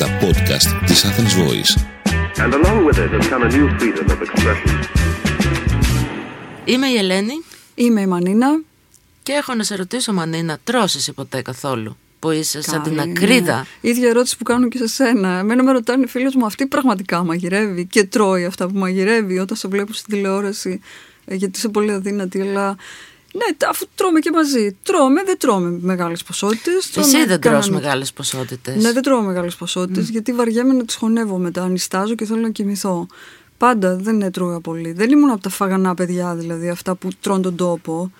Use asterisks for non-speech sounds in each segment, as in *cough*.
τα podcast της Athens Voice. And along with it has come a new freedom of expression. Είμαι η Ελένη Είμαι η Μανίνα. και έχω να σε ρωτήσω Μανίνα, τρως εσύ ποτέ καθόλου που είσαι σαν την Καλή, ακρίδα; ναι. ίδια ερώτηση που κάνω και σε σένα. Εμένα με ρωτάνε οι φίλοι μου, αυτή πραγματικά μαγειρεύει και τρώει αυτά που μαγειρεύει όταν σε βλέπω στην τηλεόραση, ε, γιατί είσαι πολύ αδύνατη, αλλά. Ναι, τα- αφού τρώμε και μαζί. Τρώμε, δεν τρώμε μεγάλες ποσότητες. Εσύ δεν τρως μεγάλες ποσότητες. Ναι, δεν τρώω μεγάλες ποσότητες, γιατί βαριέμαι να τις χωνεύω μετά. Ανιστάζω και θέλω να κοιμηθώ. Πάντα δεν έτρωγα πολύ. Δεν ήμουν από τα φαγανά παιδιά, δηλαδή αυτά που τρώνε τον τόπο.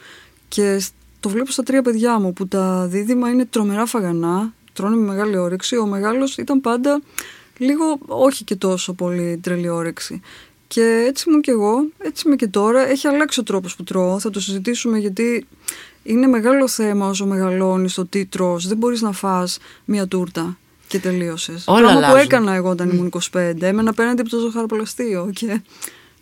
Και σ- το βλέπω στα τρία παιδιά μου που τα δίδυμα είναι τρομερά φαγανά, τρώνε με μεγάλη όρεξη. Ο μεγάλος ήταν πάντα λίγο, όχι και τόσο πολύ τρελή όρεξη. Και έτσι ήμουν και εγώ, έτσι είμαι και τώρα. Έχει αλλάξει ο τρόπος που τρώω, θα το συζητήσουμε γιατί είναι μεγάλο θέμα όσο μεγαλώνεις το τι τρως. Δεν μπορείς να φας μία τούρτα και τελείωσες. Όλα Πράγμα που αλλάζουν. έκανα εγώ όταν ήμουν 25. Έμενα απέναντι από το ζωχαροπλαστείο και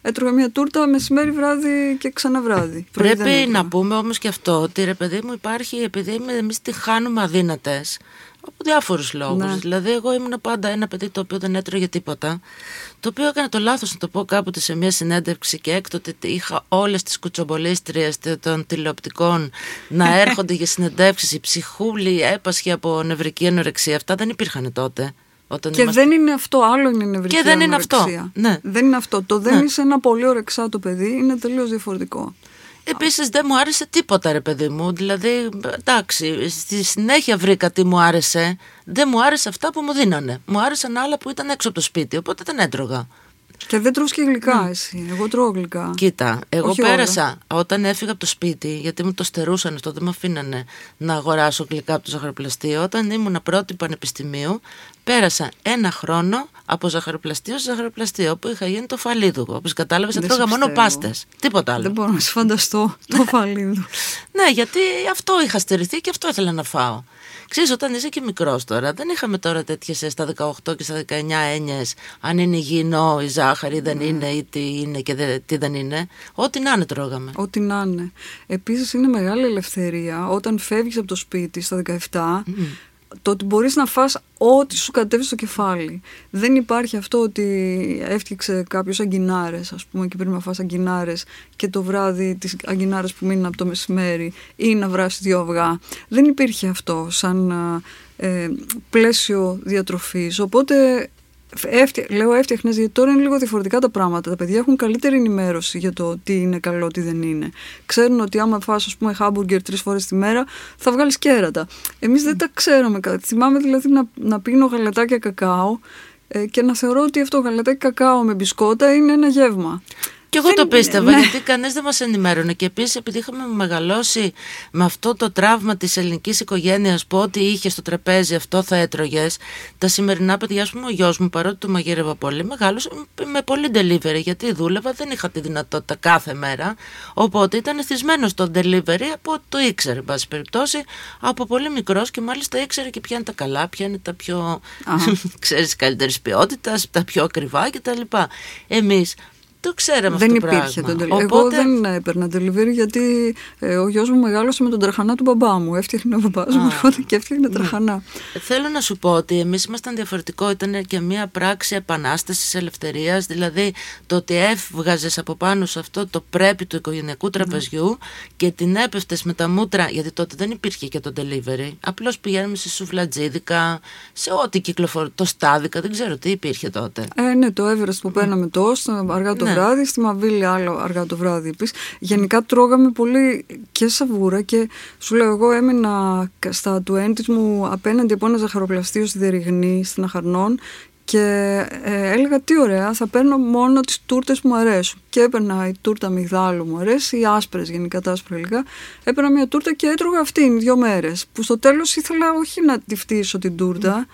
έτρωγα μία τούρτα μεσημέρι, βράδυ και ξανά βράδυ. Πρωί δεν Πρέπει έτρωγα. να πούμε όμως και αυτό ότι ρε παιδί μου υπάρχει επειδή εμείς τη χάνουμε αδύνατες από διάφορους λόγους. Ναι. Δηλαδή εγώ ήμουν πάντα ένα παιδί το οποίο δεν έτρωγε τίποτα το οποίο έκανα το λάθος να το πω κάποτε σε μια συνέντευξη και έκτοτε είχα όλες τις κουτσομπολίστριες των τηλεοπτικών να *laughs* έρχονται για συνεντεύξεις η ψυχούλη έπασχε από νευρική ανορεξία αυτά δεν υπήρχαν τότε όταν Και ήμασταν- δεν είναι αυτό, άλλο είναι η νευρική Και δεν είναι ανορεξία. αυτό. Ναι. Δεν είναι αυτό. Το δεν Ναι. είσαι ένα πολύ ορεξάτο παιδί είναι τελείως διαφορετικό. Επίσης δεν μου άρεσε τίποτα, ρε παιδί μου. Δηλαδή, εντάξει, στη συνέχεια βρήκα τι μου άρεσε. Δεν μου άρεσε αυτά που μου δίνανε. Μου άρεσαν άλλα που ήταν έξω από το σπίτι, οπότε δεν έτρωγα. Και δεν τρως και γλυκά εσύ. Εγώ τρώω γλυκά. Κοίτα, εγώ Όχι πέρασα όταν έφυγα από το σπίτι, γιατί μου το στερούσαν αυτό, δεν με αφήνανε να αγοράσω γλυκά από το ζαχαροπλαστείο. Όταν ήμουν πρώτη πανεπιστημίου, πέρασα ένα χρόνο από ζαχαροπλαστείο σε ζαχαροπλαστείο, όπου είχα γίνει το φαλίδου. Όπως κατάλαβες, Δεν έτρωγα σε μόνο πιστεύω. πάστες. Τίποτα άλλο. Δεν μπορώ να σε φανταστώ το φαλίδου. Ναι, γιατί αυτό είχα στερηθεί και αυτό ήθελα να φάω. Ξέρεις, όταν είσαι και μικρός τώρα, δεν είχαμε τώρα τέτοιες ε, στα 18 και στα 19 έννοιες αν είναι υγιεινό η ζάχαρη, δεν είναι ή τι είναι και δε- τι δεν είναι. Ό,τι να είναι τρώγαμε. Ό,τι να είναι. Επίσης είναι μεγάλη ελευθερία όταν φεύγεις από το σπίτι στα 17. Το ότι μπορείς να φας ό,τι σου κατέβει στο κεφάλι. Δεν υπάρχει αυτό ότι έφτιαξε κάποιος αγκινάρες, ας πούμε, και πρέπει να φας αγκινάρες και το βράδυ τις αγκινάρες που μείνουν από το μεσημέρι ή να βράσεις δύο αυγά. Δεν υπήρχε αυτό σαν α, ε, πλαίσιο διατροφής. Οπότε Έφτια, λέω έφτιαχνες γιατί τώρα είναι λίγο διαφορετικά τα πράγματα. Τα παιδιά έχουν καλύτερη ενημέρωση για το τι είναι καλό, τι δεν είναι. Ξέρουν ότι άμα φας ας πούμε χάμπουργκερ τρεις φορές τη μέρα θα βγάλεις κέρατα. Εμείς δεν τα ξέραμε. κα- Θυμάμαι δηλαδή να, να πίνω γαλατάκια κακάο ε, και να θεωρώ ότι αυτό γαλατάκι κακάο με μπισκότα είναι ένα γεύμα. Και εγώ Δεν το είναι, πίστευα ναι. γιατί κανείς δεν μας ενημέρωνε και επίσης επειδή είχαμε μεγαλώσει με αυτό το τραύμα της ελληνικής οικογένειας που ό,τι είχε στο τραπέζι αυτό θα έτρωγες τα σημερινά παιδιά, ας πούμε ο γιος μου παρότι του μαγείρευα πολύ μεγάλος με πολύ delivery γιατί δούλευα δεν είχα τη δυνατότητα κάθε μέρα οπότε ήταν εθισμένος στο delivery από ό,τι το ήξερε εν πάση περιπτώσει από πολύ μικρός και μάλιστα ήξερε και ποια είναι τα καλά ποια είναι τα πιο *laughs* ξέρεις καλύτερης ποιότητας τα πιο ακριβά κτλ. Εμείς το ξέραμε δεν αυτό το υπήρχε πράγμα. τον delivery. Εγώ δεν έπαιρνα delivery γιατί ε, ο γιος μου μεγάλωσε με τον τραχανά του μπαμπά μου. Έφτιαχνε ο μπαμπάς μου έρχονταν και έφτιαχνε τραχανά. Θέλω να σου πω ότι εμείς ήμασταν διαφορετικό, ήταν και μια πράξη επανάστασης ελευθερίας, δηλαδή το ότι έβγαζες από πάνω σε αυτό το πρέπει του οικογενειακού τραπεζιού και την έπεφτες με τα μούτρα, γιατί τότε δεν υπήρχε και το delivery, απλώς πηγαίνουμε σε σουφλατζίδικα, σε ό,τι κυκλοφορεί, το στάδικα, δεν ξέρω τι υπήρχε τότε. Ε, ναι, το Everest που παίρναμε τόσο αργά το Ναι. βράδυ, στη Μαβίλη άλλο αργά το βράδυ επίση. Γενικά τρώγαμε πολύ και σαβούρα και σου λέω εγώ έμεινα κα- στα του μου απέναντι από ένα ζαχαροπλαστείο στη Δεριγνή, στην Αχαρνών και ε, έλεγα τι ωραία, θα παίρνω μόνο τις τούρτες που μου αρέσουν. Και έπαιρνα η τούρτα μυγδάλου μου αρέσει, οι άσπρες γενικά τα άσπρα υλικά. Έπαιρνα μια τούρτα και έτρωγα αυτήν δύο μέρες. Που στο τέλος ήθελα όχι να τη φτύσω την τούρτα,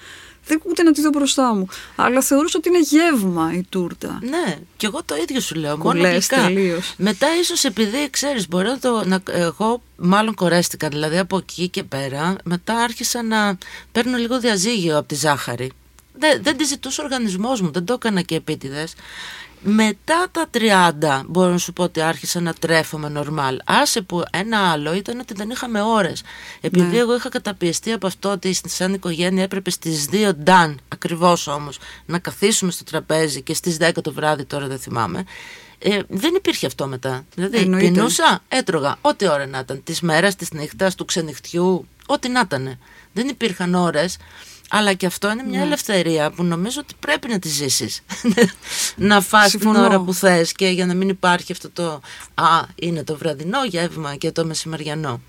δεν, ούτε να τη δω μπροστά μου. Αλλά θεωρούσα ότι είναι γεύμα η τούρτα. Ναι, και εγώ το ίδιο σου λέω. Μόνο Κολλές γλυκά. τελείως. Μετά ίσως επειδή ξέρεις μπορεί να το, να, εγώ μάλλον κορέστηκα δηλαδή από εκεί και πέρα μετά άρχισα να παίρνω λίγο διαζύγιο από τη ζάχαρη. Δεν, δεν τη ζητούσε ο οργανισμός μου, δεν το έκανα και επίτηδες. Μετά τα 30 μπορώ να σου πω ότι άρχισα να τρέφομαι νορμάλ. Άσε που ένα άλλο ήταν ότι δεν είχαμε ώρες. Επειδή Ναι. εγώ είχα καταπιεστεί από αυτό ότι σαν οικογένεια έπρεπε στις 2 νταν, ακριβώς όμως, να καθίσουμε στο τραπέζι και στις 10 το βράδυ τώρα δεν θυμάμαι. Ε, δεν υπήρχε αυτό μετά. Δηλαδή, Εννοείται. πεινούσα, έτρωγα ό,τι ώρα να ήταν. Της μέρας, της νύχτας, του ξενυχτιού, ό,τι να ήταν. Δεν υπήρχαν ώρες. Αλλά και αυτό είναι Ναι. μια ελευθερία που νομίζω ότι πρέπει να τη ζήσεις. *laughs* να φας την Συμφωνώ. ώρα που θες και για να μην υπάρχει αυτό το «Α, είναι το βραδινό γεύμα και το μεσημεριανό».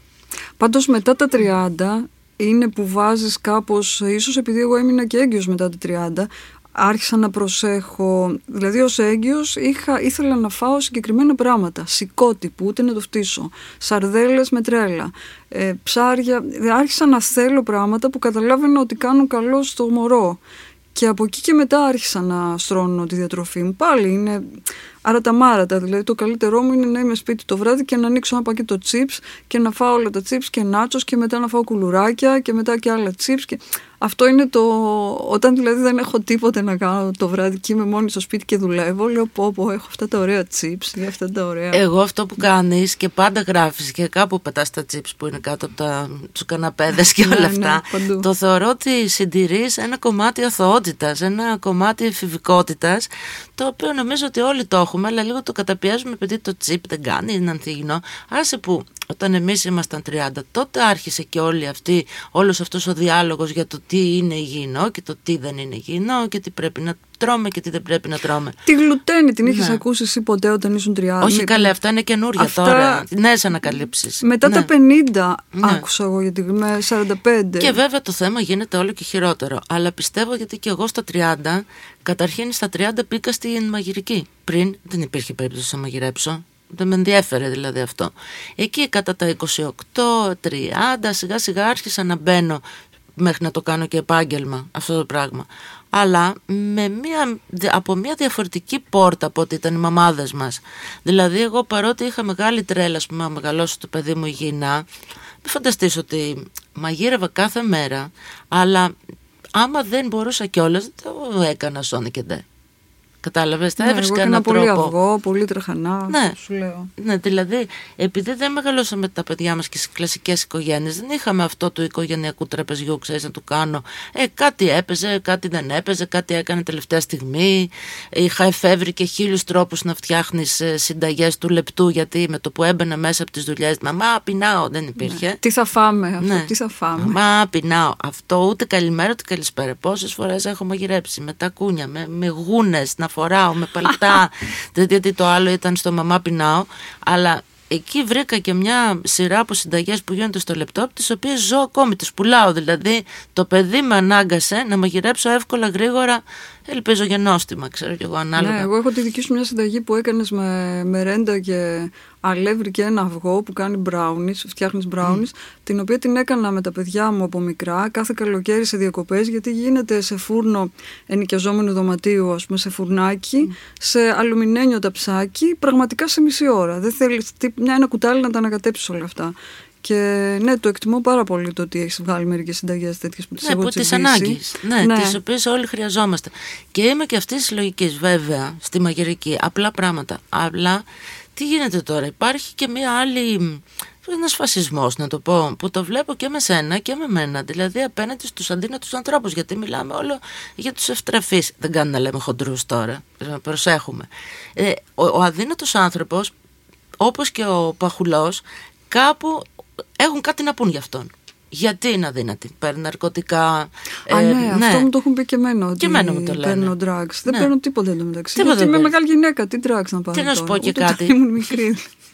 Πάντως μετά τα 30 είναι που βάζεις κάπως, ίσως επειδή εγώ έμεινα και έγκυος μετά τα 30, άρχισα να προσέχω, δηλαδή ως έγκυος είχα, ήθελα να φάω συγκεκριμένα πράγματα, σηκώτη που ούτε να το φτύσω, σαρδέλες με τρέλα, ε, ψάρια, δηλαδή άρχισα να θέλω πράγματα που καταλάβαινα ότι κάνουν καλό στο μωρό. Και από εκεί και μετά άρχισα να στρώνω τη διατροφή μου. Πάλι είναι αραταμάρατα. Δηλαδή το καλύτερό μου είναι να είμαι σπίτι το βράδυ και να ανοίξω ένα πακέτο chips και να φάω όλα τα chips και νάτσος και μετά να φάω κουλουράκια και μετά και άλλα chips. Και... Αυτό είναι το... Όταν δηλαδή δεν έχω τίποτε να κάνω το βράδυ και είμαι μόνη στο σπίτι και δουλεύω, λέω πω πω έχω αυτά τα ωραία chips ή αυτά τα ωραία... Εγώ αυτό που κάνεις και πάντα γράφεις και κάπου πετάς τα chips που είναι κάτω από τα, τους καναπέδες και *laughs* Ναι, όλα ναι, αυτά. παντού. το θεωρώ ότι συντηρείς ένα κομμάτι αθωότητας, ένα κομμάτι εφηβικότητας, το οποίο νομίζω ότι όλοι το έχουμε, αλλά λίγο το καταπιέζουμε επειδή το chip δεν κάνει, είναι ανθυγινό. Άσε που όταν εμείς ήμασταν 30, τότε άρχισε και όλη αυτή, όλος αυτός ο διάλογος για το τι είναι υγιεινό και το τι δεν είναι υγιεινό και τι πρέπει να τρώμε και τι δεν πρέπει να τρώμε. Τη γλουτένη την είχες Ναι. ακούσει εσύ ποτέ όταν ήσουν 30. Όχι Ναι, καλέ, αυτά είναι καινούργια Αυτά- τώρα. Νέε ανακαλύψεις. Μετά τα 50 Ναι. άκουσα εγώ γιατί με 45. Και βέβαια το θέμα γίνεται όλο και χειρότερο. Αλλά πιστεύω γιατί και εγώ στα 30, καταρχήν στα 30 πήγα στην μαγειρική. Πριν δεν υπήρχε περίπτωση να μαγειρέψω. Δεν με ενδιέφερε δηλαδή αυτό. Εκεί κατά τα 28, 30, σιγά σιγά άρχισα να μπαίνω μέχρι να το κάνω και επάγγελμα αυτό το πράγμα. Αλλά με μια, από μια διαφορετική πόρτα από ό,τι ήταν οι μαμάδες μας. Δηλαδή εγώ παρότι είχα μεγάλη τρέλα ας πούμε, να μεγαλώσω το παιδί μου υγιεινά, μην φανταστείς ότι μαγείρευα κάθε μέρα, αλλά άμα δεν μπορούσα κιόλας δεν το έκανα σώνη και ντε. Κατάλαβες, θα Ναι, έβρισκα εγώ έναν έκανα πολύ τρόπο. αυγό, πολύ τρεχανά. Ναι. Σου λέω. Ναι, δηλαδή, επειδή δεν μεγαλώσαμε τα παιδιά μας και σε κλασικές οικογένειες, δεν είχαμε αυτό του οικογενειακού τραπεζιού, ξέρεις, να του κάνω. Ε, κάτι έπαιζε, κάτι δεν έπαιζε, κάτι έκανε τελευταία στιγμή. Είχα εφεύρει και χίλιους τρόπους να φτιάχνεις ε, συνταγές του λεπτού, γιατί με το που έμπαινα μέσα από τις δουλειές, μαμά, πεινάω, δεν υπήρχε. Τι θα φάμε αυτό, Ναι. τι θα φάμε. Μα πεινάω. Αυτό ούτε καλημέρα ούτε καλησπέρα. Πόσες φορές έχω μαγειρέψει με τα κούνια, με, με γούνες να φοράω, με παλτά. *laughs* Δεν γιατί το άλλο ήταν στο μαμά πεινάω. Αλλά εκεί βρήκα και μια σειρά από συνταγές που γίνονται στο λεπτό, τις οποίες ζω ακόμη, τις πουλάω. Δηλαδή το παιδί με ανάγκασε να μαγειρέψω εύκολα, γρήγορα. Ελπίζω για νόστιμα, ξέρω κι εγώ ανάλογα. Ναι, εγώ έχω τη δική σου μια συνταγή που έκανες με μερέντα και αλεύρι και ένα αυγό που κάνει brownies, φτιάχνεις brownies, την οποία την έκανα με τα παιδιά μου από μικρά, κάθε καλοκαίρι σε διακοπές, γιατί γίνεται σε φούρνο ενοικιαζόμενου δωματίου, ας πούμε, σε φουρνάκι, σε αλουμινένιο ταψάκι, πραγματικά σε μισή ώρα. Δεν θέλεις τι- μια ένα κουτάλι να τα ανακατέψεις όλα αυτά. Και ναι, το εκτιμώ πάρα πολύ το ότι έχεις βγάλει μερικές συνταγές τέτοιες που τις Ναι, έχω που τις τσιμπήσει. ανάγκες, ναι, τις οποίες όλοι χρειαζόμαστε. Και είμαι και αυτής της λογικής βέβαια στη μαγειρική, απλά πράγματα. Αλλά τι γίνεται τώρα, υπάρχει και μία άλλη, ένας φασισμός να το πω, που το βλέπω και με σένα και με μένα, δηλαδή απέναντι στους αντίνατους ανθρώπους, γιατί μιλάμε όλο για τους ευτραφείς. Δεν κάνει να λέμε χοντρούς τώρα, να προσέχουμε. Ε, ο, ο αδύνατος άνθρωπος, όπως και ο παχουλός, κάπου έχουν κάτι να πούν γι' αυτόν. Γιατί είναι αδύνατη. Παίρνει ναρκωτικά. Α, ε, ναι, αυτό μου το έχουν πει και εμένα. Ότι Και εμένα μου το λένε. Παίρνω drugs. Δεν Ναι. παίρνω τίποτα εντωμεταξύ. Τίποτα Γιατί δεν είμαι παίρνεις. μεγάλη γυναίκα. Τι drugs να πάρω. Τι να σου τώρα, πω και ούτε κάτι. όταν ήμουν μικρή. *laughs*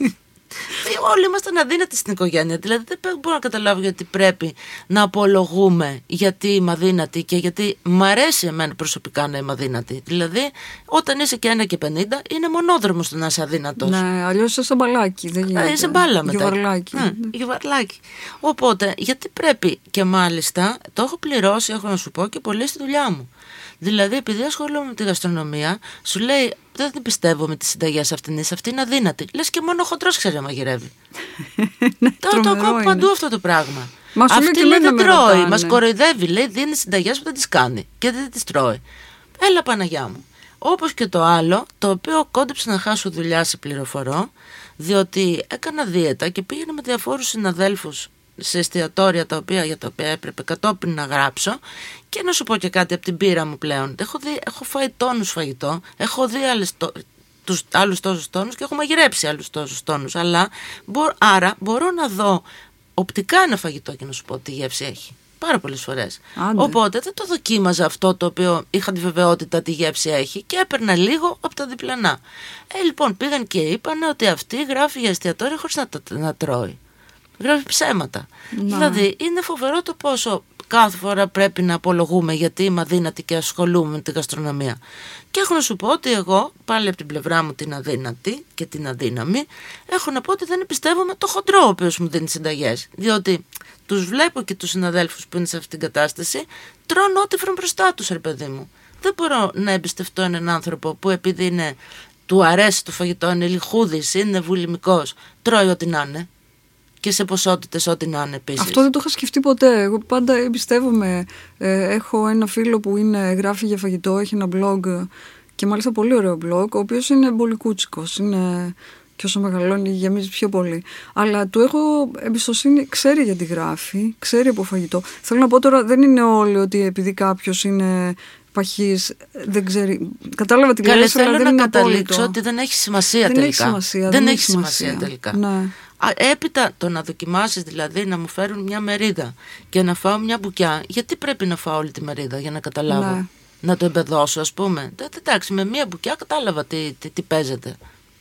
Ε, Όλοι ήμασταν αδύνατοι στην οικογένεια. Δηλαδή δεν μπορώ να καταλάβω γιατί πρέπει να απολογούμε γιατί είμαι αδύνατη και γιατί μ' αρέσει εμένα προσωπικά να είμαι αδύνατη. Δηλαδή όταν είσαι και ένα και 50 είναι μονόδρομος το να είσαι αδύνατος. ναι, αλλιώς είσαι σαν μπαλάκι. Δεν γίνεται. Ε, είσαι μπάλα μετά. Γιοβαρλάκι. Ναι, γιοβαρλάκι. Οπότε, γιατί πρέπει και μάλιστα, το έχω πληρώσει, έχω να σου πω και πολύ στη δουλειά μου. Δηλαδή, επειδή ασχολούμαι με τη γαστρονομία, σου λέει, δεν την πιστεύω με τι συνταγέ αυτήν, αυτή είναι αδύνατη. Λες και μόνο ο χοντρός ξέρει να μαγειρεύει. *laughs* Ναι, το, το τρομερό ακούω είναι. παντού αυτό το πράγμα. Μα σου λέει Αυτή και λέει εμένα δεν με τρώει, ρωτάνε. μας κοροϊδεύει, λέει δίνει συνταγές που δεν τις κάνει και δεν τις τρώει. Έλα Παναγιά μου. Όπως και το άλλο, το οποίο κόντεψε να χάσω δουλειά σε πληροφορώ, διότι έκανα δίαιτα και πήγαινα με διαφόρους συναδέλφους σε εστιατόρια τα οποία, για τα οποία έπρεπε κατόπιν να γράψω και να σου πω και κάτι από την πείρα μου πλέον. Έχω, δει, έχω φάει τόνους φαγητό, έχω δει άλλες, το, τους άλλους τόσους τόνους και έχω μαγειρέψει άλλους τόσους τόνους. Αλλά, μπο, άρα μπορώ να δω οπτικά ένα φαγητό και να σου πω τι γεύση έχει. Πάρα πολλές φορές. Άντε. Οπότε δεν το δοκίμαζα αυτό το οποίο είχα τη βεβαιότητα τι γεύση έχει και έπαιρνα λίγο από τα διπλανά. Ε, λοιπόν, πήγαν και είπαν ότι αυτή γράφει για εστιατόρια χωρίς να, τα- να τρώει. Γράφει ψέματα. Να. Δηλαδή, είναι φοβερό το πόσο κάθε φορά πρέπει να απολογούμε γιατί είμαι αδύνατη και ασχολούμαι με την γαστρονομία. Και έχω να σου πω ότι εγώ, πάλι από την πλευρά μου την αδύνατη και την αδύναμη, έχω να πω ότι δεν εμπιστεύομαι το χοντρό ο οποίος μου δίνει συνταγές. Διότι τους βλέπω και τους συναδέλφους που είναι σε αυτήν την κατάσταση, τρώνε ό,τι βρουν μπροστά τους, ρε παιδί μου. Δεν μπορώ να εμπιστευτώ έναν άνθρωπο που επειδή είναι, του αρέσει το φαγητό, είναι λιχούδης, είναι βουλημικός, τρώει ό,τι να είναι. Και σε ποσότητες ό,τι να είναι επίσης. Αυτό δεν το είχα σκεφτεί ποτέ. Εγώ πάντα εμπιστεύομαι. Ε, έχω ένα φίλο που είναι, γράφει για φαγητό, έχει ένα blog και μάλιστα πολύ ωραίο blog, ο οποίος είναι πολύ κούτσικος. Είναι και όσο μεγαλώνει γεμίζει πιο πολύ. Αλλά του έχω εμπιστοσύνη, ξέρει γιατί γράφει, ξέρει από φαγητό. Θέλω να πω τώρα, δεν είναι όλοι ότι επειδή κάποιος είναι παχής, δεν ξέρει. Κατάλαβα την Καλέ, λέξη, αλλά θέλω δεν να είναι καταλήξω απόλυτο. ότι δεν έχει σημασία Δεν τελικά. έχει σημασία, Δεν, δεν έχει έχει σημασία, σημασία. τελικά. Ναι. Α, έπειτα το να δοκιμάσεις δηλαδή να μου φέρουν μια μερίδα και να φάω μια μπουκιά, γιατί πρέπει να φάω όλη τη μερίδα για να καταλάβω. Ναι. Να το εμπεδώσω ας πούμε; Ε, Εντάξει, με μια μπουκιά κατάλαβα τι, τι, τι παίζεται.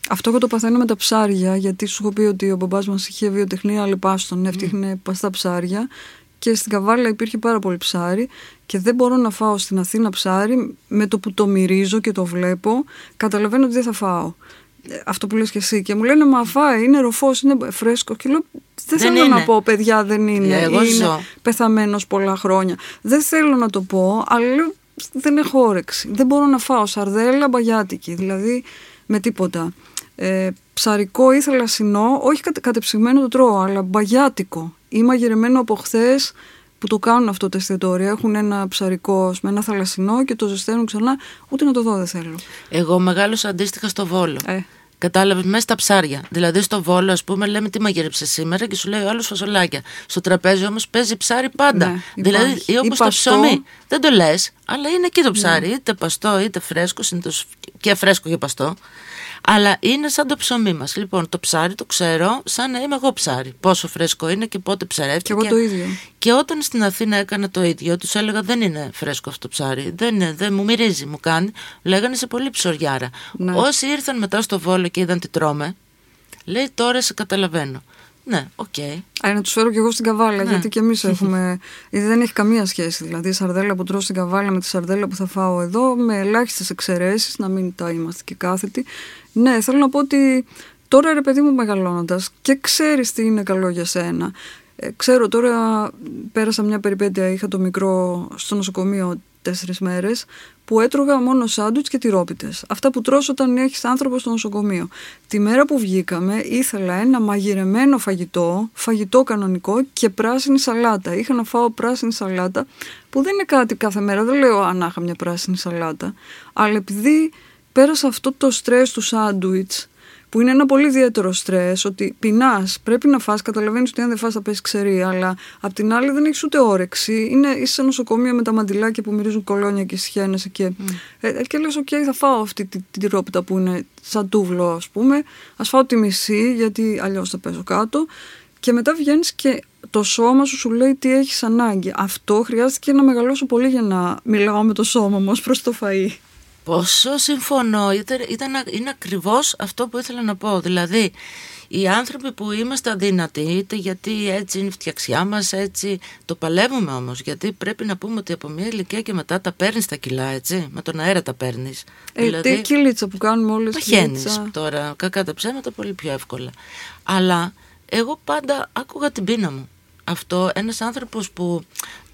Αυτό εγώ το παθαίνω με τα ψάρια, γιατί σου έχω πει ότι ο μπαμπάς μας είχε βιοτεχνία λιπάστων, έφτιαχνε παστά ψάρια και στην Καβάλα υπήρχε πάρα πολύ ψάρι και δεν μπορώ να φάω στην Αθήνα ψάρι με το που το μυρίζω και το βλέπω, καταλαβαίνω ότι δεν θα φάω. Ε, Αυτό που λες και εσύ και μου λένε μα φάει, είναι ροφός, είναι φρέσκο και λέω δεν, Δεν θέλω είναι. να πω παιδιά δεν είναι, Εγώ είναι ζω. πεθαμένος πολλά χρόνια. Δεν θέλω να το πω, αλλά λέω δεν έχω όρεξη. Δεν μπορώ να φάω σαρδέλα μπαγιάτικη, δηλαδή με τίποτα. Ε, ψαρικό ή θαλασσινό, όχι κατε, κατεψυγμένο το τρώω, αλλά μπαγιάτικο ή μαγειρεμένο από χθες που το κάνουν αυτό τα εστιατόρια. Έχουν ένα ψαρικό με ένα θαλασσινό και το ζεσταίνουν ξανά. Ούτε να το δω δεν θέλω. Εγώ μεγάλωσα αντίστοιχα στο Βόλο. Ε. Κατάλαβες μέσα στα ψάρια. Δηλαδή στο Βόλο, ας πούμε, λέμε τι μαγείρεψες σήμερα και σου λέει ο άλλος φασολάκια. Στο τραπέζι όμως παίζει ψάρι πάντα. Ναι, δηλαδή υπάρχει. όπως Ή το παστό. Ναι. ψωμί. Δεν το λες, αλλά είναι εκεί το ψάρι. Είτε παστό είτε φρέσκο, συνήθως και φρέσκο και παστό. Αλλά είναι σαν το ψωμί μας. Λοιπόν, το ψάρι το ξέρω σαν να είμαι εγώ ψάρι. Πόσο φρέσκο είναι και πότε ψαρεύτηκε. Και εγώ το ίδιο. Και όταν στην Αθήνα έκανα το ίδιο, τους έλεγα δεν είναι φρέσκο αυτό το ψάρι. Δεν, είναι, δεν μου μυρίζει, μου κάνει. Λέγανε είσαι πολύ ψωριάρα. Ναι. Όσοι ήρθαν μετά στο Βόλο και είδαν τι τρώμε, λέει τώρα σε καταλαβαίνω. Ναι, οκ. Α, να τους φέρω κι εγώ στην Καβάλα, Ναι. γιατί και εμείς έχουμε. γιατί δεν έχει καμία σχέση. Δηλαδή, η σαρδέλα που τρώω στην Καβάλα με τη σαρδέλα που θα φάω εδώ, με ελάχιστες εξαιρέσεις, να μην τα είμαστε και κάθετοι. Ναι, θέλω να πω ότι τώρα ρε παιδί μου μεγαλώνοντας και ξέρεις τι είναι καλό για σένα. Ε, ξέρω τώρα, πέρασα μια περιπέτεια, είχα το μικρό στο νοσοκομείο τέσσερις μέρες, που έτρωγα μόνο σάντουιτς και τυρόπιτες. Αυτά που τρως όταν έχεις άνθρωπο στο νοσοκομείο. Τη μέρα που βγήκαμε ήθελα ένα μαγειρεμένο φαγητό, φαγητό κανονικό και πράσινη σαλάτα. Είχα να φάω πράσινη σαλάτα, που δεν είναι κάτι κάθε μέρα, δεν λέω αν είχα μια πράσινη σαλάτα. Αλλά επειδή πέρασα αυτό το στρες του σάντουιτς, που είναι ένα πολύ ιδιαίτερο στρες, ότι πεινάς, πρέπει να φας, καταλαβαίνεις ότι αν δεν φας θα πέσεις ξερή, αλλά απ' την άλλη δεν έχεις ούτε όρεξη. Είναι, είσαι σε νοσοκομείο με τα μαντιλάκια που μυρίζουν κολόνια και σιχαίνεσαι και, ε, ε, και λες, οκ, θα φάω αυτή την τη, τυρόπιτα που είναι σαν τούβλο, ας πούμε. Ας φάω τη μισή, γιατί αλλιώς θα πέσω κάτω. Και μετά βγαίνεις και το σώμα σου σου λέει τι έχεις ανάγκη. Αυτό χρειάστηκε να μεγαλώσω πολύ για να μιλάω με το σώμα μου ως προς το φαΐ. Πόσο συμφωνώ. Ήταν, ήταν, είναι ακριβώς αυτό που ήθελα να πω. Δηλαδή, οι άνθρωποι που είμαστε αδύνατοι, είτε γιατί έτσι είναι η φτιαξιά μας, έτσι το παλεύουμε όμως, γιατί πρέπει να πούμε ότι από μια ηλικία και μετά τα παίρνεις τα κιλά, έτσι, με τον αέρα τα παίρνεις. Ε, τι κυλίτσα που κάνουμε όλες Παχαίνεις κυλίτσα. τώρα, κακά τα ψέματα πολύ πιο εύκολα. Αλλά εγώ πάντα άκουγα την πείνα μου. αυτό ένας άνθρωπος που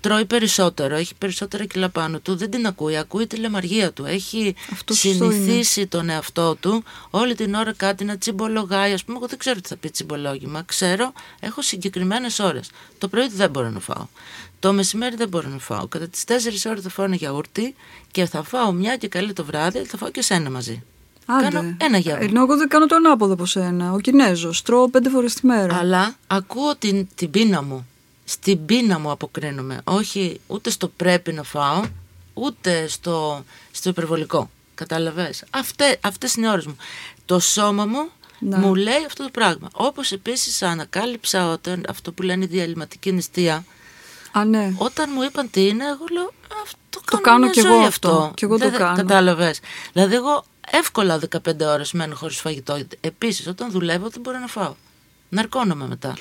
τρώει περισσότερο, έχει περισσότερα κιλά πάνω του, δεν την ακούει, ακούει τη λεμαργία του. Έχει Αυτό σωστό συνηθίσει τον εαυτό του όλη την ώρα κάτι να τσιμπολογάει. Α πούμε, εγώ δεν ξέρω τι θα πει τσιμπολόγημα. Ξέρω, έχω συγκεκριμένες ώρες. Το πρωί δεν μπορώ να φάω. Το μεσημέρι δεν μπορώ να φάω. Κατά τις 4 ώρες θα φάω ένα γιαούρτι και θα φάω μια και καλή το βράδυ, θα φάω και σένα μαζί. Άντε. Κάνω ένα γεύμα. Ενώ εγώ δεν κάνω το ανάποδο από σένα. Ο Κινέζος. Τρώω πέντε φορές τη μέρα. Αλλά ακούω την, την πείνα μου. Στην πείνα μου αποκρίνομαι. Όχι ούτε στο πρέπει να φάω, ούτε στο, στο υπερβολικό. Κατάλαβες; Αυτέ, αυτές είναι οι ώρες μου. Το σώμα μου Ναι. μου λέει αυτό το πράγμα. Όπως επίσης ανακάλυψα όταν, αυτό που λένε η διαλυματική νηστεία. Α, ναι. Όταν μου είπαν τι είναι, εγώ λέω αυτό Το κάνω, κάνω μια κι εγώ ζωή αυτό. Κι εγώ το Δεν- κάνω. Κατάλαβες; Δηλαδή εγώ εύκολα 15 ώρες μένω χωρίς φαγητό. Επίσης όταν δουλεύω δεν μπορώ να φάω. Ναρκώνομαι μετά.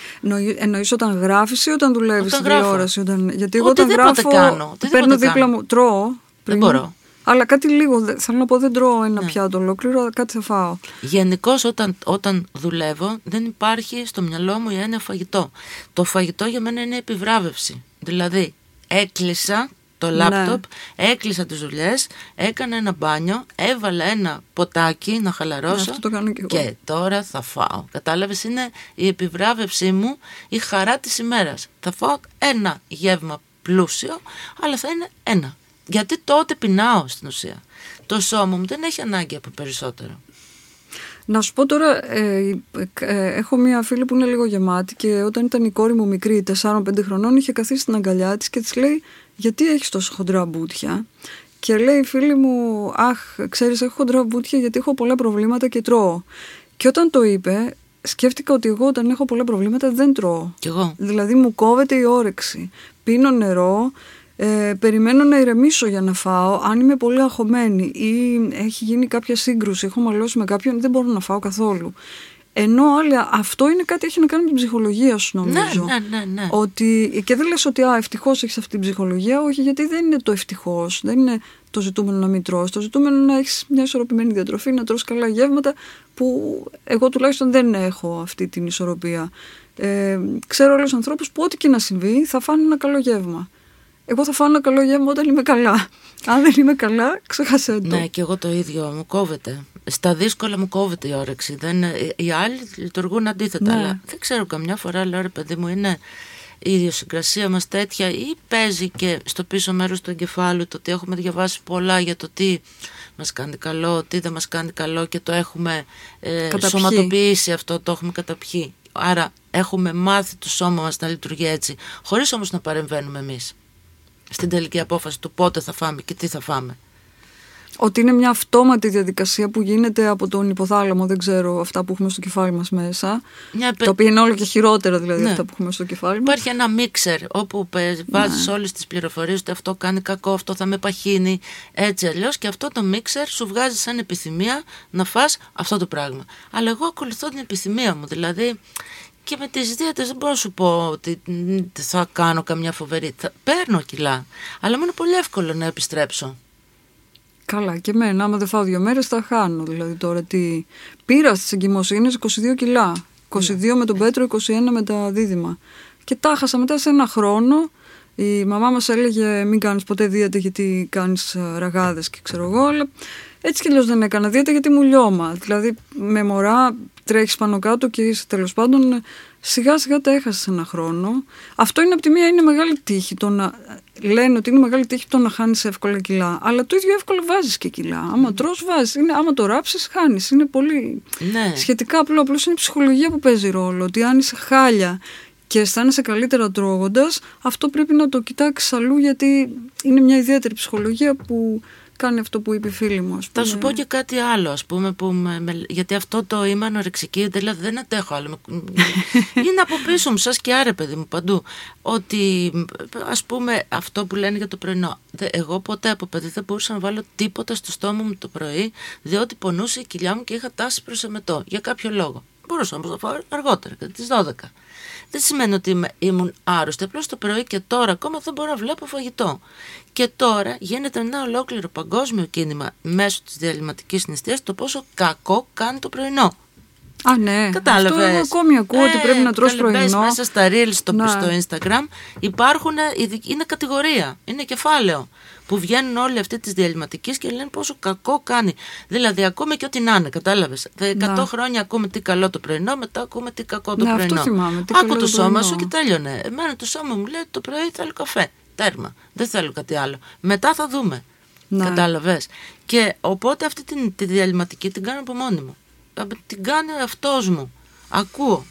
Εννοεί όταν γράφεις ή όταν δουλεύεις Όταν στην γράφω. τηλεόραση. Όταν... Γιατί εγώ όταν Οτιδήποτε γράφω. κάνω, οτιδήποτε παίρνω δίπλα κάνω. μου. Τρώω. πριν. μπορώ. Αλλά κάτι λίγο. δε- Θέλω να πω, δεν τρώω ένα Ναι. πιάτο ολόκληρο, αλλά κάτι θα φάω. Γενικώ όταν, όταν δουλεύω δεν υπάρχει στο μυαλό μου η έννοια φαγητό. Το φαγητό για μένα είναι επιβράβευση. Δηλαδή έκλεισα το Ναι. λάπτοπ, έκλεισα τις δουλειές, έκανα ένα μπάνιο, έβαλα ένα ποτάκι να χαλαρώσω Ναι, αυτό το κάνω κι εγώ. και τώρα θα φάω. Κατάλαβες είναι η επιβράβευσή μου η χαρά της ημέρας. Θα φάω ένα γεύμα πλούσιο αλλά θα είναι ένα. Γιατί τότε πεινάω στην ουσία. Το σώμα μου δεν έχει ανάγκη από περισσότερο. Να σου πω τώρα, ε, ε, έχω μία φίλη που είναι λίγο γεμάτη και όταν ήταν η κόρη μου μικρή, 4-5 χρονών, είχε καθίσει στην αγκαλιά της και της λέει «Γιατί έχεις τόσο χοντρά μπούτια» και λέει η φίλη μου «Αχ, ξέρεις, έχω χοντρά μπούτια γιατί έχω πολλά προβλήματα και τρώω». Και όταν το είπε, σκέφτηκα ότι εγώ όταν έχω πολλά προβλήματα δεν τρώω. Κι εγώ. Δηλαδή μου κόβεται η όρεξη. Πίνω νερό, ε, περιμένω να ηρεμήσω για να φάω. Αν είμαι πολύ αγχωμένη ή έχει γίνει κάποια σύγκρουση, έχω μαλώσει με κάποιον, δεν μπορώ να φάω καθόλου. Ενώ άλλοι, αυτό είναι κάτι έχει να κάνει με την ψυχολογία σου νομίζω. Ναι, ναι, ναι, ναι. Ότι, και δεν λες ότι α, ευτυχώς έχεις αυτή την ψυχολογία, όχι γιατί δεν είναι το ευτυχώς, δεν είναι το ζητούμενο να μην τρως, το ζητούμενο να έχεις μια ισορροπημένη διατροφή, να τρως καλά γεύματα που εγώ τουλάχιστον δεν έχω αυτή την ισορροπία. Ε, ξέρω όλους τους ανθρώπους που ό,τι και να συμβεί θα φάνε ένα καλό γεύμα. Εγώ θα φάω ένα καλό γεύμα όταν είμαι καλά. Αν δεν είμαι καλά, ξέχασέ το. Ναι, και εγώ το ίδιο. Μου κόβεται. Στα δύσκολα μου κόβεται η όρεξη. Δεν, οι άλλοι λειτουργούν αντίθετα. Ναι. Αλλά δεν ξέρω, καμιά φορά λέω ρε παιδί μου, είναι η ιδιοσυγκρασία μας τέτοια ή παίζει και στο πίσω μέρος του εγκεφάλου το ότι έχουμε διαβάσει πολλά για το τι μας κάνει καλό, τι δεν μας κάνει καλό και το έχουμε ε, Καταπιεί. σωματοποιήσει αυτό, το έχουμε καταπιεί. Άρα έχουμε μάθει το σώμα μας να λειτουργεί έτσι, χωρίς όμως να παρεμβαίνουμε εμείς στην τελική απόφαση του πότε θα φάμε και τι θα φάμε. Ότι είναι μια αυτόματη διαδικασία που γίνεται από τον υποθάλαμο, δεν ξέρω, αυτά που έχουμε στο κεφάλι μας μέσα. Μια Τα οποία είναι όλο και χειρότερα δηλαδή Ναι. αυτά που έχουμε στο κεφάλι μας. Υπάρχει ένα μίξερ όπου βάζεις όλες τις πληροφορίες ότι αυτό κάνει κακό, αυτό θα με παχύνει, έτσι αλλιώς. Και αυτό το μίξερ σου βγάζει σαν επιθυμία να φας αυτό το πράγμα. Αλλά εγώ ακολουθώ την επιθυμία μου. Δηλαδή και με τις δίαιτες δεν μπορώ να σου πω ότι μ, θα κάνω καμιά φοβερή. Θα, παίρνω κιλά. Αλλά μου είναι πολύ εύκολο να επιστρέψω. Καλά, και εμένα, άμα δεν φάω δύο μέρες θα χάνω. Δηλαδή τώρα τι. Πήρα στις εγκυμοσύνες 22 κιλά. 22 με τον Πέτρο, 21 με τα δίδυμα. Και τα χάσα μετά σε ένα χρόνο. Η μαμά μας έλεγε μην κάνεις ποτέ δίαιτα γιατί κάνεις ε, ραγάδες και ξέρω εγώ, αλλά έτσι κι αλλιώς δεν έκανα δίαιτα γιατί μου λιώμα. Δηλαδή με μωρά τρέχεις πάνω κάτω και είσαι τέλος πάντων σιγά σιγά τα έχασες ένα χρόνο. Αυτό είναι από τη μία είναι μεγάλη τύχη το να λένε ότι είναι μεγάλη τύχη το να χάνεις εύκολα κιλά. Αλλά το ίδιο εύκολα βάζεις και κιλά. Άμα τρως βάζεις. Είναι, άμα το ράψεις χάνεις. Είναι πολύ Ναι. σχετικά απλό. Απλώς είναι η ψυχολογία που παίζει ρόλο. Ότι αν είσαι χάλια και αισθάνεσαι καλύτερα τρώγοντας, αυτό πρέπει να το κοιτάξεις αλλού γιατί είναι μια ιδιαίτερη ψυχολογία που κάνει αυτό που είπε η φίλη μου. ας Θα πούμε. σου πω και κάτι άλλο, ας πούμε, που με, με- γιατί αυτό το είμαι ανορεξική, δηλαδή δεν αντέχω άλλο. Με- *laughs* Είναι από πίσω μου, σας και άρε παιδί μου, παντού. Ότι, ας πούμε, αυτό που λένε για το πρωινό. Δε- Εγώ ποτέ από παιδί δεν μπορούσα να βάλω τίποτα στο στόμα μου το πρωί, διότι πονούσε η κοιλιά μου και είχα τάση προς εμετό, για κάποιο λόγο. Μπορούσα να το φάω αργότερα, κατά τις 12. Δεν σημαίνει ότι είμαι, ήμουν άρρωστη. Απλώς το πρωί και τώρα ακόμα δεν μπορώ να βλέπω φαγητό. Και τώρα γίνεται ένα ολόκληρο παγκόσμιο κίνημα μέσω της διαλυματικής νηστείας το πόσο κακό κάνει το πρωινό. Α, ναι. Κατάλαβες. Αυτό εγώ ακόμη ακούω ότι πρέπει να τρως καλέ, μπες πρωινό. μέσα στα reels στο, Ναι. στο Instagram υπάρχουν, ειδικ- είναι κατηγορία, είναι κεφάλαιο που βγαίνουν όλοι αυτοί τη διαλυματική και λένε πόσο κακό κάνει. Δηλαδή, ακούμε και ό,τι να είναι, κατάλαβες. 100 Ναι. χρόνια ακούμε τι καλό το πρωινό, μετά ακούμε τι κακό το Ναι, αυτό πρωινό. θυμάμαι, τι Άκου καλό το το σώμα πρωινό. σου και τέλειωνε. Εμένα το σώμα μου λέει ότι το πρωί θέλω καφέ. Τέρμα. Δεν θέλω κάτι άλλο. Μετά θα δούμε. Ναι. Κατάλαβες. Και οπότε αυτή την, τη διαλυματική την κάνω από μόνη μου. Α, Την κάνει ο εαυτός μου. Ακούω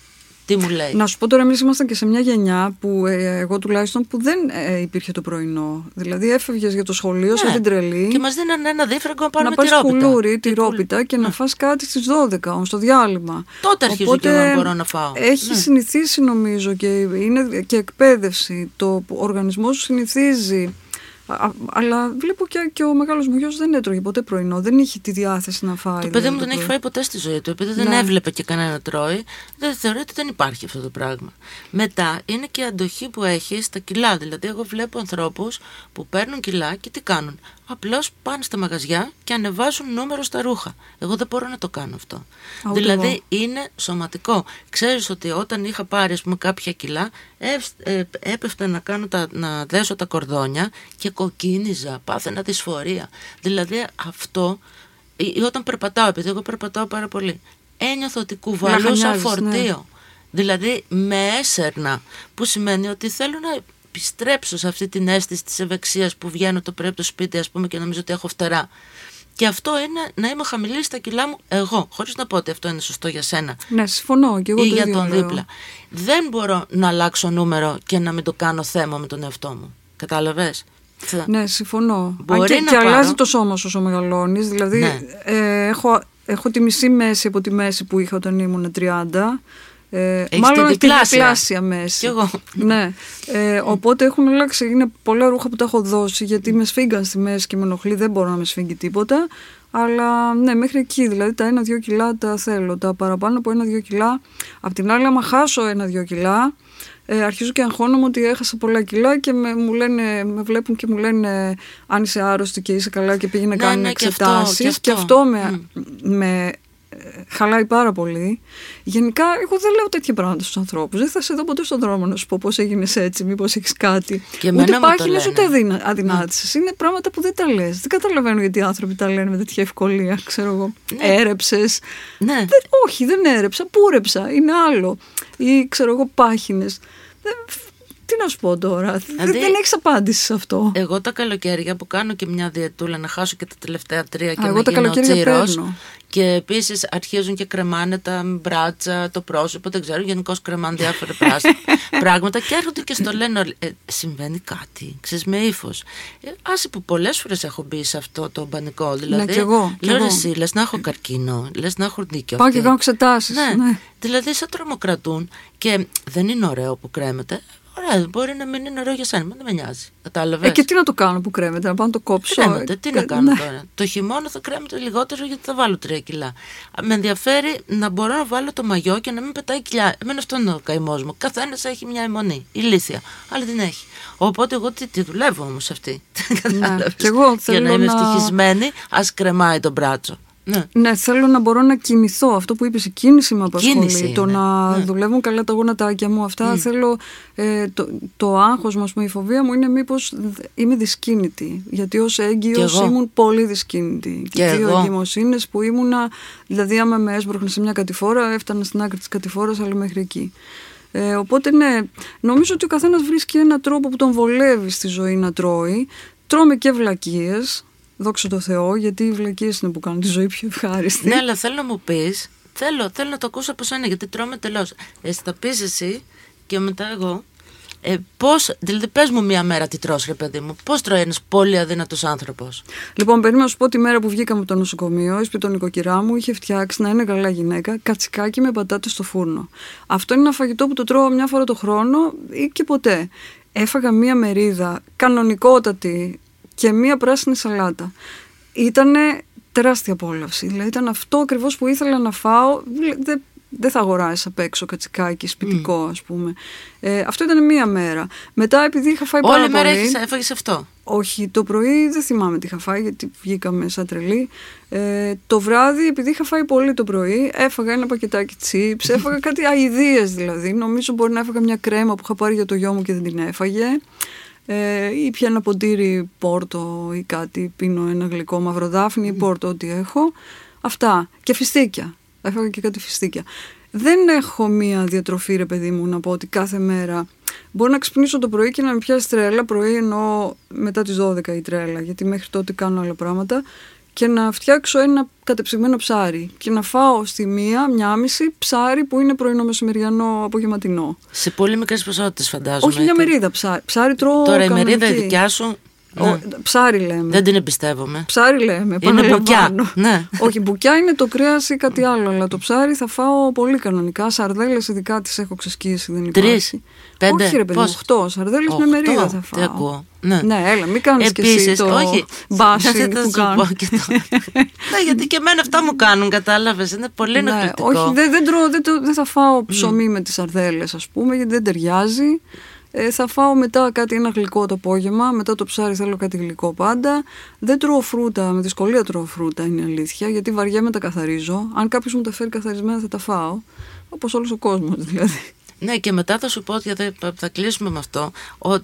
τι μου λέει. Να σου πω τώρα, εμείς ήμασταν και σε μια γενιά που ε, εγώ τουλάχιστον που δεν ε, υπήρχε το πρωινό. Δηλαδή έφευγες για το σχολείο σαν Ναι. την τρελή. Και μας δίνανε ένα δίφραγκο να πάρουμε να τη πας ρόπιτα. κουλούρι, Τι τη κουλ- ρόπιτα και να φας κάτι στις 12 όμως στο διάλειμμα. Τότε αρχίζω και εγώ μπορώ να φάω. Έχει Ναι. συνηθίσει νομίζω και είναι και εκπαίδευση. Το που ο οργανισμός σου συνηθίζει. Α- α- αλλά βλέπω και, και ο μεγάλος μου γιος δεν έτρωγε ποτέ πρωινό. Δεν είχε τη διάθεση να φάει. Το παιδί μου δηλαδή, δεν έχει πρωί. φάει ποτέ στη ζωή του. Επειδή δεν Ναι. έβλεπε και κανένα τρώει, δεν θεωρεί ότι δεν υπάρχει αυτό το πράγμα. Μετά είναι και η αντοχή που έχει στα κιλά. Δηλαδή, εγώ βλέπω ανθρώπους που παίρνουν κιλά και τι κάνουν. Απλώς πάνε στα μαγαζιά και ανεβάζουν νούμερο στα ρούχα. Εγώ δεν μπορώ να το κάνω αυτό. ούτε δηλαδή, εγώ. είναι σωματικό. Ξέρεις ότι όταν είχα πάρει ας πούμε, κάποια κιλά, εύς- ε, έπεφτα να, κάνω τα, να δέσω τα κορδόνια και κοκκίνιζα, πάθαινα δυσφορία. Δηλαδή αυτό, ή, ή όταν περπατάω, επειδή εγώ περπατάω πάρα πολύ, ένιωθα ότι κουβαλούσα Λαχανιάζεις, φορτίο. ναι. Δηλαδή με έσερνα, που σημαίνει ότι θέλω να επιστρέψω σε αυτή την αίσθηση της ευεξίας που βγαίνω το πρωί από το σπίτι ας πούμε και νομίζω ότι έχω φτερά. Και αυτό είναι να είμαι χαμηλή στα κιλά μου εγώ, χωρίς να πω ότι αυτό είναι σωστό για σένα Ναι, συμφωνώ και εγώ ή το για ίδιο τον λέω. δίπλα. Δεν μπορώ να αλλάξω νούμερο και να μην το κάνω θέμα με τον εαυτό μου. Κατάλαβες; Θα- Ναι, συμφωνώ. Μπορεί Αν και, να και πάρω- αλλάζει το σώμα σου όσο μεγαλώνεις. Δηλαδή, Ναι. ε, έχω, έχω τη μισή μέση από τη μέση που είχα όταν ήμουν 30. Ε, Έχεις μάλλον τη τη διπλάσια. διπλάσια μέση. Κι εγώ. Ναι. Ε, οπότε έχουν αλλάξει. Είναι πολλά ρούχα που τα έχω δώσει γιατί με σφίγγαν στη μέση και με ενοχλεί. Δεν μπορώ να με σφίγγει τίποτα. Αλλά ναι, μέχρι εκεί. Δηλαδή τα ένα-δύο κιλά τα θέλω. Τα παραπάνω από ένα-δύο κιλά. Απ' την άλλη, άμα χάσω ένα-δύο κιλά, ε, αρχίζω και αγχώνομαι ότι έχασα πολλά κιλά και με, μου λένε, με βλέπουν και μου λένε αν είσαι άρρωστη και είσαι καλά και πήγαινε να Ναι, κάνει ναι, και αυτό, εξετάσεις. και Και αυτό, αυτό. με, με ε, χαλάει πάρα πολύ. Γενικά, εγώ δεν λέω τέτοια πράγματα στους ανθρώπους. Δεν θα σε δω ποτέ στον δρόμο να σου πω πώς έγινες έτσι, μήπως έχεις κάτι. Και εμένα ούτε μου το πάχυνε λένε. ούτε αδυνα, αδυνάτησες. Είναι πράγματα που δεν τα λες. Δεν καταλαβαίνω γιατί οι άνθρωποι τα λένε με τέτοια ευκολία. Ξέρω εγώ. Ναι. Έρεψες. Ναι. Δεν, όχι, δεν έρεψα. Πούρεψα. Είναι άλλο. Ή ξέρω εγώ, πάχυνες. Τι να σου πω τώρα. Δεν, Δηλαδή- δεν έχεις απάντηση σε αυτό. Εγώ τα καλοκαίρια που κάνω και μια διετούλα να χάσω και τα τελευταία τρία και Α, να εγώ τα γίνω καλοκαίρια τσίρος. παίρνω. Και επίσης αρχίζουν και κρεμάνε τα μπράτσα, το πρόσωπο, δεν ξέρω, γενικώς κρεμάνε διάφορα *laughs* πράσινα πράγματα και έρχονται και στο λένε όλοι, «Ε, συμβαίνει κάτι, ξέρεις με ύφος. Ε, άσε που πολλές φορές έχω μπει σε αυτό το πανικό. Δηλαδή, Ναι, κι εγώ, κι λέω εγώ. «Ρε εσύ, λες να έχω καρκίνο, λες να έχω δίκιο. Πάω αυτή». και κάνω εξετάσεις. Ναι. ναι. Δηλαδή σε τρομοκρατούν και δεν είναι ωραίο που κρέμεται. Ωραία, μπορεί να μην είναι ωραίο για σένα, μα δεν με νοιάζει. Κατάλαβες; Ε, και τι να το κάνω που κρέμεται, να πάω να το κόψω. Κρέμεται, τι να Ε, κάνω ναι. τώρα. Το χειμώνα θα κρέμεται λιγότερο γιατί θα βάλω τρία κιλά. Α, Με ενδιαφέρει να μπορώ να βάλω το μαγιό και να μην πετάει κοιλιά. Εμένα αυτό είναι ο καημός μου. Καθένας έχει μια αιμονή, ηλίθια. Άλλη την έχει. Οπότε εγώ τι, τι δουλεύω όμως αυτή. *laughs* Κατάλαβες; κι εγώ Για θέλω να είμαι να- ευτυχισμένη, ας κρεμάει τον μπράτσο. Ναι. Ναι, θέλω να μπορώ να κινηθώ. Αυτό που είπες, η κίνηση με απασχολεί. Κίνηση το είναι, να ναι. δουλεύουν καλά τα γόνατάκια μου. Αυτά θέλω. Ε, το το άγχος μας, η φοβία μου είναι μήπως είμαι δυσκίνητη. Γιατί ως Κι έγκυο εγώ. ήμουν πολύ δυσκίνητη. Κι δύο εγώ. εγκυμοσύνες που ήμουνα. Δηλαδή, άμα με έσπρωχνε σε μια κατηφόρα, έφτανα στην άκρη της κατηφόρας, αλλά μέχρι εκεί. Ε, οπότε ναι, νομίζω ότι ο καθένας βρίσκει έναν τρόπο που τον βολεύει στη ζωή να τρώει. Τρώμε και βλακίες. Δόξα τω Θεώ, γιατί οι βλακίες είναι που κάνουν τη ζωή πιο ευχάριστη. Ναι, αλλά θέλω να μου πεις, θέλω, θέλω να το ακούσω από σένα γιατί τρώμε τελώς. Ε, θα πεις εσύ και μετά εγώ. Ε, πώς, δηλαδή πες μου μία μέρα τι τρως ρε παιδί μου Πώς τρώει ένας πολύ αδύνατος άνθρωπος Λοιπόν, περίμενα να σου πω τη μέρα που βγήκαμε από το νοσοκομείο, η σπίτι νοικοκυρά μου είχε φτιάξει να είναι καλά γυναίκα κατσικάκι με πατάτες στο φούρνο. Αυτό είναι ένα φαγητό που το τρώω μια φορά το χρόνο ή και ποτέ. Έφαγα μία μερίδα κανονικότατη και μία πράσινη σαλάτα. Ήτανε τεράστια απόλαυση. Δηλαδή ήταν αυτό ακριβώς που ήθελα να φάω. Δεν δεν θα αγοράσει απ' έξω κατσικάκι σπιτικό, ας πούμε. Ε, αυτό ήταν μία μέρα. Μετά, επειδή είχα φάει πάρα Όλη μέρα πολύ. έχεις, έφαγες αυτό; Όχι, το πρωί δεν θυμάμαι τι είχα φάει γιατί βγήκαμε σαν τρελή. Ε, το βράδυ, επειδή είχα φάει πολύ το πρωί, έφαγα ένα πακετάκι τσίπς, *laughs* έφαγα κάτι αηδίες δηλαδή. Νομίζω μπορεί να έφαγα μια κρέμα που είχα πάρει για το γιο μου και δεν την έφαγε. Ε, ή πια ένα ποντήρι πόρτο ή κάτι, πίνω ένα γλυκό μαυροδάφνη ή πόρτο, ό,τι έχω. Αυτά. Και φιστίκια. Έφαγα και κάτι φιστίκια. Δεν έχω μία διατροφή, ρε παιδί μου, να πω ότι κάθε μέρα Μπορεί να ξυπνήσω το πρωί και να με πιάσει τρέλα. Πρωί εννοώ μετά τις 12 η τρέλα, γιατί μέχρι τότε κάνω άλλα πράγματα. Και να φτιάξω ένα κατεψυγμένο ψάρι. Και να φάω στη μία, μια μισή ψάρι που είναι πρωινό, μεσημεριανό, απογευματινό. Σε πολύ μικρές ποσότητες, φαντάζομαι. Όχι μια μερίδα ψάρι. Ψάρι τρώω. Τώρα η μερίδα δικιά σου ναι. Ψάρι λέμε. Δεν την εμπιστεύομαι. Ψάρι λέμε. Είναι μπουκιά. Ναι. Όχι, μπουκιά είναι το κρέας ή κάτι άλλο. Αλλά το ψάρι θα φάω πολύ κανονικά. Σαρδέλες ειδικά τις έχω ξεσκίσει. Δεν Τρεις. Πέντε. Όχι, ρε παιδί, οχτώ. Σαρδέλες με μερίδα θα φάω. Τι ακούω. Ναι. ναι, έλα, μην κάνεις και εσύ το όχι, μπάσι που κάνω. Και το... ναι, γιατί και εμένα αυτά μου κάνουν, κατάλαβες. Είναι πολύ ναι, ενοχλητικό. Όχι, δεν, δεν, τρώω, δεν, δεν θα φάω ψωμί με τις σαρδέλες, ας πούμε, γιατί δεν ταιριάζει. Ε, θα φάω μετά κάτι ένα γλυκό το απόγευμα. Μετά το ψάρι θέλω κάτι γλυκό πάντα. Δεν τρώω φρούτα, με δυσκολία τρώω φρούτα είναι αλήθεια, γιατί βαριά με τα καθαρίζω. Αν κάποιος μου τα φέρει καθαρισμένα θα τα φάω. Όπως όλος ο κόσμος *laughs* δηλαδή. Ναι, και μετά θα σου πω, γιατί θα κλείσουμε με αυτό,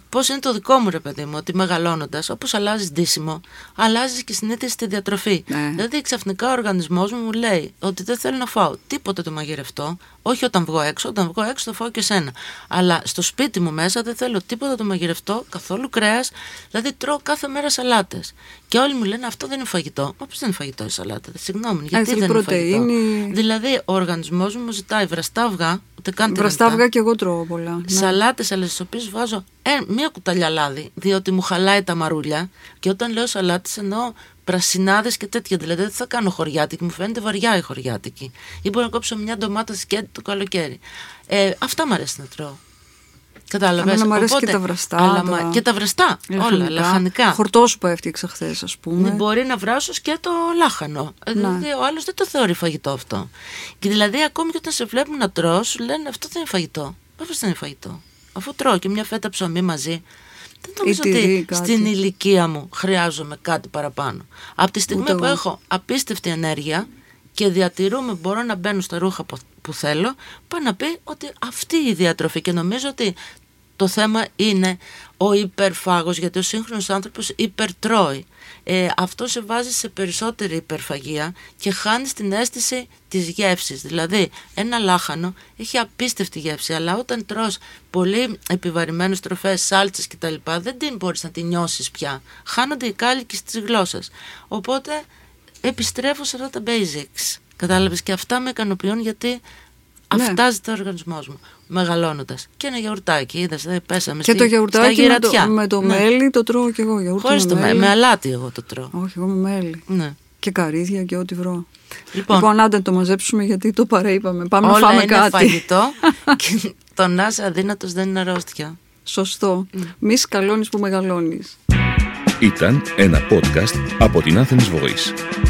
πώς είναι το δικό μου ρε παιδί μου, ότι μεγαλώνοντας, όπως αλλάζει ντύσιμο, αλλάζει και συνήθεια στη διατροφή. Ναι. Δηλαδή, ξαφνικά ο οργανισμός μου μου λέει ότι δεν θέλω να φάω τίποτα το μαγειρευτό, όχι όταν βγω έξω, όταν βγω έξω θα φάω και σένα. Αλλά στο σπίτι μου μέσα δεν θέλω τίποτα το μαγειρευτό, καθόλου κρέας, δηλαδή τρώω κάθε μέρα σαλάτες. Και όλοι μου λένε αυτό δεν είναι φαγητό. Μα πώς δεν είναι φαγητό η σαλάτα, συγγνώμη, γιατί δεν είναι φαγητό. Δηλαδή, ο οργανισμός μου ζητάει βραστά αυγά, ούτε καν Βραστά αυγά και εγώ τρώω πολλά. Ναι. Σαλάτες, αλλά στις οποίες βάζω ε, μία κουταλιά λάδι, διότι μου χαλάει τα μαρούλια. Και όταν λέω σαλάτες εννοώ πρασινάδες και τέτοια. Δηλαδή δεν θα κάνω χωριάτικη, μου φαίνεται βαριά η χωριάτικη. Ή μπορώ να κόψω μια ντομάτα σκέτη το καλοκαίρι. Ε, αυτά μου αρέσει να τρώω. Κατάλαβες; Εμένα μου αρέσει και τα βραστά. Αλλά, τα... Και τα βραστά. Όλα, λαχανικά. Χορτόσουπα έφτιαξα χθες, ας πούμε. Ναι, μπορεί να βράσω και το λάχανο. Ε, ναι. Δηλαδή, ο άλλος δεν το θεωρεί φαγητό αυτό. Και δηλαδή, ακόμη και όταν σε βλέπουν να τρώ, σου λένε αυτό δεν είναι φαγητό. Πώ δεν είναι φαγητό. Αφού τρώω και μια φέτα ψωμί μαζί, δεν νομίζω ότι στην ηλικία μου χρειάζομαι κάτι παραπάνω. Από τη στιγμή που έχω απίστευτη ενέργεια και διατηρούμε, μπορώ να μπαίνω στα ρούχα που θέλω, πάει να πει ότι αυτή η διατροφή και νομίζω ότι το θέμα είναι ο υπερφάγος γιατί ο σύγχρονος άνθρωπος υπερτρώει. Ε, αυτό σε βάζει σε περισσότερη υπερφαγία και χάνει την αίσθηση της γεύσης. Δηλαδή ένα λάχανο έχει απίστευτη γεύση αλλά όταν τρως πολύ επιβαρημένες τροφές, σάλτσες κτλ δεν την μπορείς να την νιώσεις πια. Χάνονται οι κάλικοι της γλώσσας. Οπότε επιστρέφω σε αυτά τα basics. Κατάλαβες; Και αυτά με ικανοποιούν γιατί ναι. Αυτά ζητά ο οργανισμός μου. Μεγαλώνοντας. Και ένα γιαουρτάκι. Είδες, δεν πέσαμε Και στη, το γιαουρτάκι με το, με το ναι. μέλι το τρώω κι εγώ. Γιαουρτάκι Χωρίς το μέλι. Με αλάτι εγώ το τρώω. Όχι, εγώ με μέλι. Ναι. Και καρύδια και ό,τι βρω. Λοιπόν, λοιπόν άντε το μαζέψουμε γιατί το παραείπαμε. Πάμε όλα να φάμε είναι κάτι. φαγητό *laughs* και το να είσαι αδύνατος δεν είναι αρρώστια. Σωστό. Mm. Μη σκαλώνεις που μεγαλώνεις. Ήταν ένα podcast από την Athens Voice.